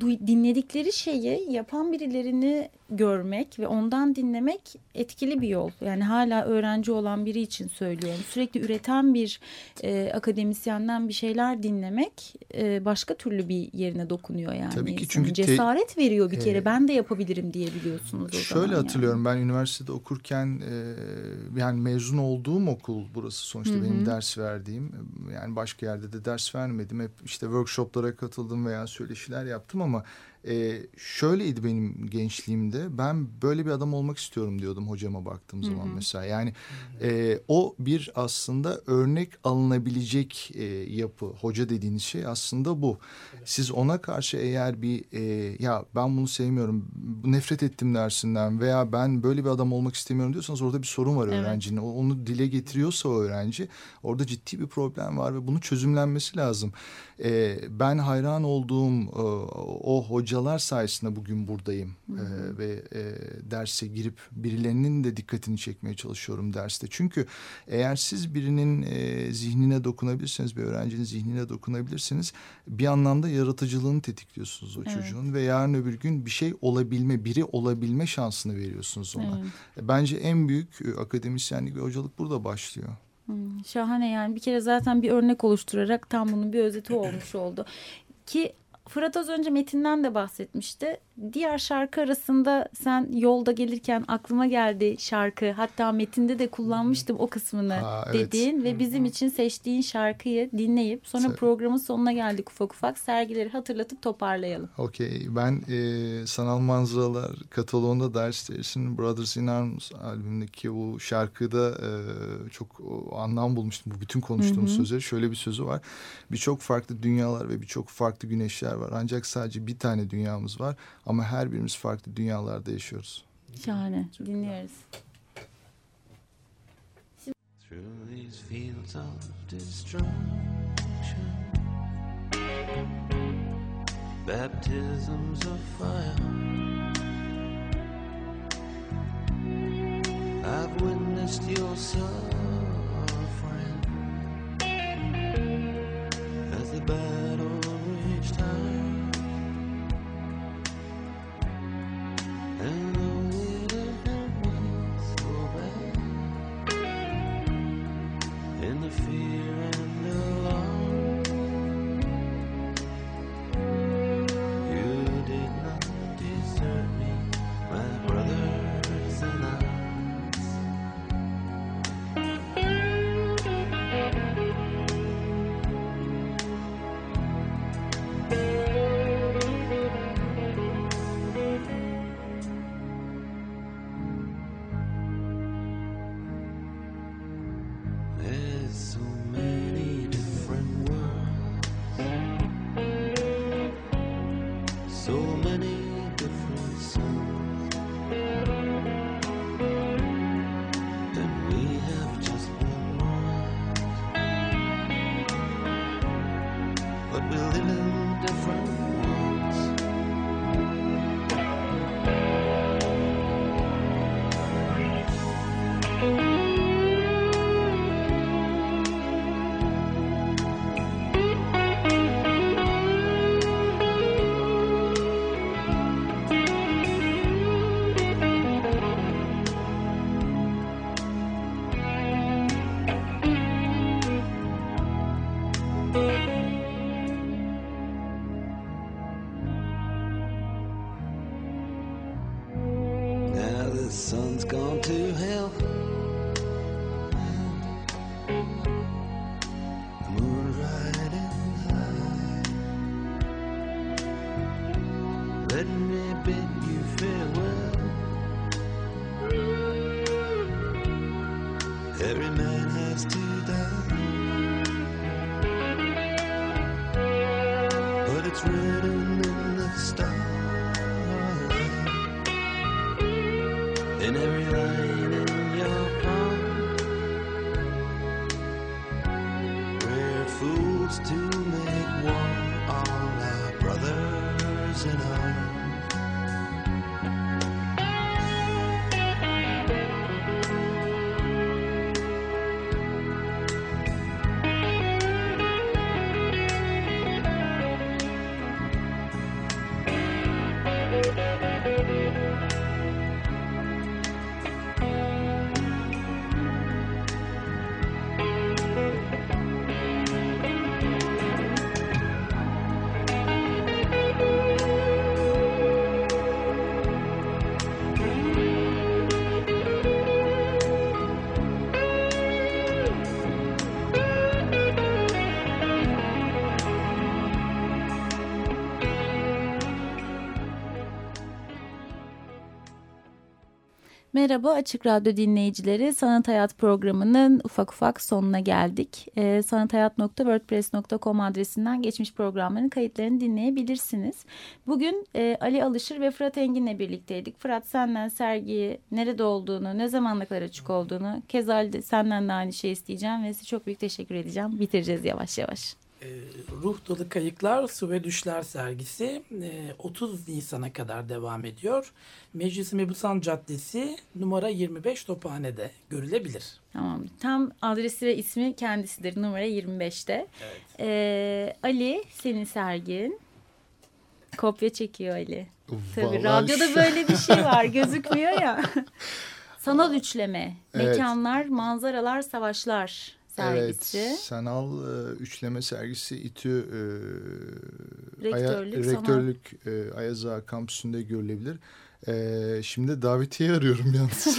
dinledikleri şeyi yapan birilerini görmek ve ondan dinlemek etkili bir yol. Yani hala öğrenci olan biri için söylüyorum. Sürekli üreten bir e, akademisyenden bir şeyler dinlemek e, başka türlü bir yerine dokunuyor yani. Tabii ki çünkü cesaret veriyor bir kere. E, ben de yapabilirim diyebiliyorsunuz o Şöyle zaman hatırlıyorum yani. ben üniversitede okurken e, yani mezun olduğum okul burası sonuçta Hı -hı. benim ders verdiğim. Yani başka yerde de ders vermedim. Hep işte workshoplara katıldım veya söyleşiler yaptım ama e, şöyleydi benim gençliğimde. Ben böyle bir adam olmak istiyorum diyordum hocama baktığım zaman Hı -hı. mesela. Yani e, o bir aslında örnek alınabilecek e, yapı. Hoca dediğiniz şey aslında bu. Evet. Siz ona karşı eğer bir e, ya ben bunu sevmiyorum, nefret ettim dersinden veya ben böyle bir adam olmak istemiyorum diyorsanız orada bir sorun var evet. öğrencinin. O, onu dile getiriyorsa o öğrenci orada ciddi bir problem var ve bunu çözümlenmesi lazım. E, ben hayran olduğum e, o hocalar sayesinde bugün buradayım e, ve e, derse girip birilerinin de dikkatini çekmeye çalışıyorum derste. Çünkü eğer siz birinin e, zihnine dokunabilirseniz, bir öğrencinin zihnine dokunabilirsiniz, bir anlamda yaratıcılığını tetikliyorsunuz o evet. çocuğun ve yarın öbür gün bir şey olabilme, biri olabilme şansını veriyorsunuz ona. Evet. Bence en büyük e, akademisyenlik ve hocalık burada başlıyor. Hmm, şahane yani bir kere zaten bir örnek oluşturarak tam bunun bir özeti olmuş oldu. Ki Fırat az önce metinden de bahsetmişti. Diğer şarkı arasında sen yolda gelirken aklıma geldi şarkı. Hatta metinde de kullanmıştım o kısmını evet. dediğin ve bizim için seçtiğin şarkıyı dinleyip sonra Se- programın sonuna geldik ufak ufak. Sergileri hatırlatıp toparlayalım. Okey. Ben e, Sanal Manzaralar kataloğunda Dire Straits'in Brothers in Arms albümündeki o şarkıda e, çok anlam bulmuştum. Bu bütün konuştuğumuz sözleri şöyle bir sözü var. Birçok farklı dünyalar ve birçok farklı güneşler var. Ancak sadece bir tane dünyamız var. Ama her birimiz farklı dünyalarda yaşıyoruz. Şahane. Dinliyoruz. Through these fields of destruction, baptisms of fire. I've witnessed your suffering as the Merhaba Açık Radyo dinleyicileri. Sanat Hayat programının ufak ufak sonuna geldik. Ee, sanathayat.wordpress.com adresinden geçmiş programların kayıtlarını dinleyebilirsiniz. Bugün e, Ali Alışır ve Fırat Engin'le birlikteydik. Fırat senden sergiyi nerede olduğunu, ne zamanla açık olduğunu, keza senden de aynı şey isteyeceğim ve size çok büyük teşekkür edeceğim. Bitireceğiz yavaş yavaş. Ee, Ruh Dolu Kayıklar Su ve Düşler sergisi e, 30 Nisan'a kadar devam ediyor. Meclis Mebusan Caddesi numara 25 Tophane'de görülebilir. Tamam. Tam adresi ve ismi kendisidir. Numara 25'te. Ee, Ali senin sergin. Kopya çekiyor Ali. Tabii Vallahi radyoda şu- böyle bir şey var. (laughs) Gözükmüyor ya. Sanal üçleme. Evet. Mekanlar, manzaralar, savaşlar sergisi. Evet, sanal e, üçleme sergisi İTÜ e, Rektörlük, Aya, sanal. Rektörlük e, Ayaz Ağa kampüsünde görülebilir. E, şimdi davetiye arıyorum yalnız. (laughs)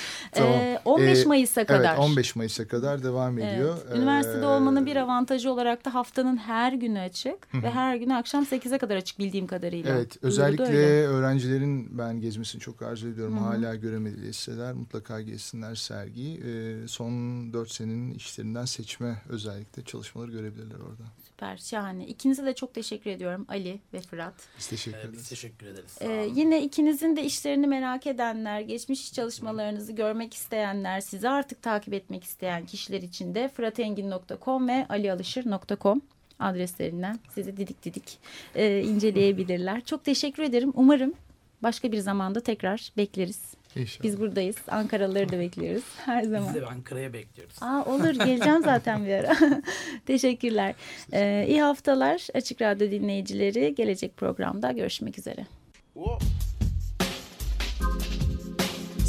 (laughs) tamam. Ee, 15 Ee, Mayıs'a kadar. Evet 15 Mayıs'a kadar devam Evet. ediyor. Üniversitede Ee, olmanın bir avantajı olarak da haftanın her günü açık ve her gün akşam 8'e kadar açık bildiğim kadarıyla. Evet özellikle öğrencilerin ben gezmesini çok arzu ediyorum. Hı. Hala göremediği listeler mutlaka gezsinler sergiyi. Ee, son 4 senenin işlerinden seçme özellikle çalışmaları görebilirler orada. Süper, şahane. İkinize de çok teşekkür ediyorum Ali ve Fırat. Biz teşekkür Ee, ederiz. biz teşekkür ederiz. Ee, yine ikinizin de işlerini merak edenler, geçmiş iş çalışmalarınızı görmek isteyenler, sizi artık takip etmek isteyen kişiler için de fıratengin.com ve alialışır.com adreslerinden sizi didik didik e, inceleyebilirler. Çok teşekkür ederim. Umarım başka bir zamanda tekrar bekleriz. İnşallah. Biz buradayız. Ankaralıları da bekliyoruz her zaman. Biz de Ankara'ya bekliyoruz. Aa, olur geleceğim zaten bir ara. (laughs) Teşekkürler. Ee, iyi haftalar Açık Radyo dinleyicileri. Gelecek programda görüşmek üzere.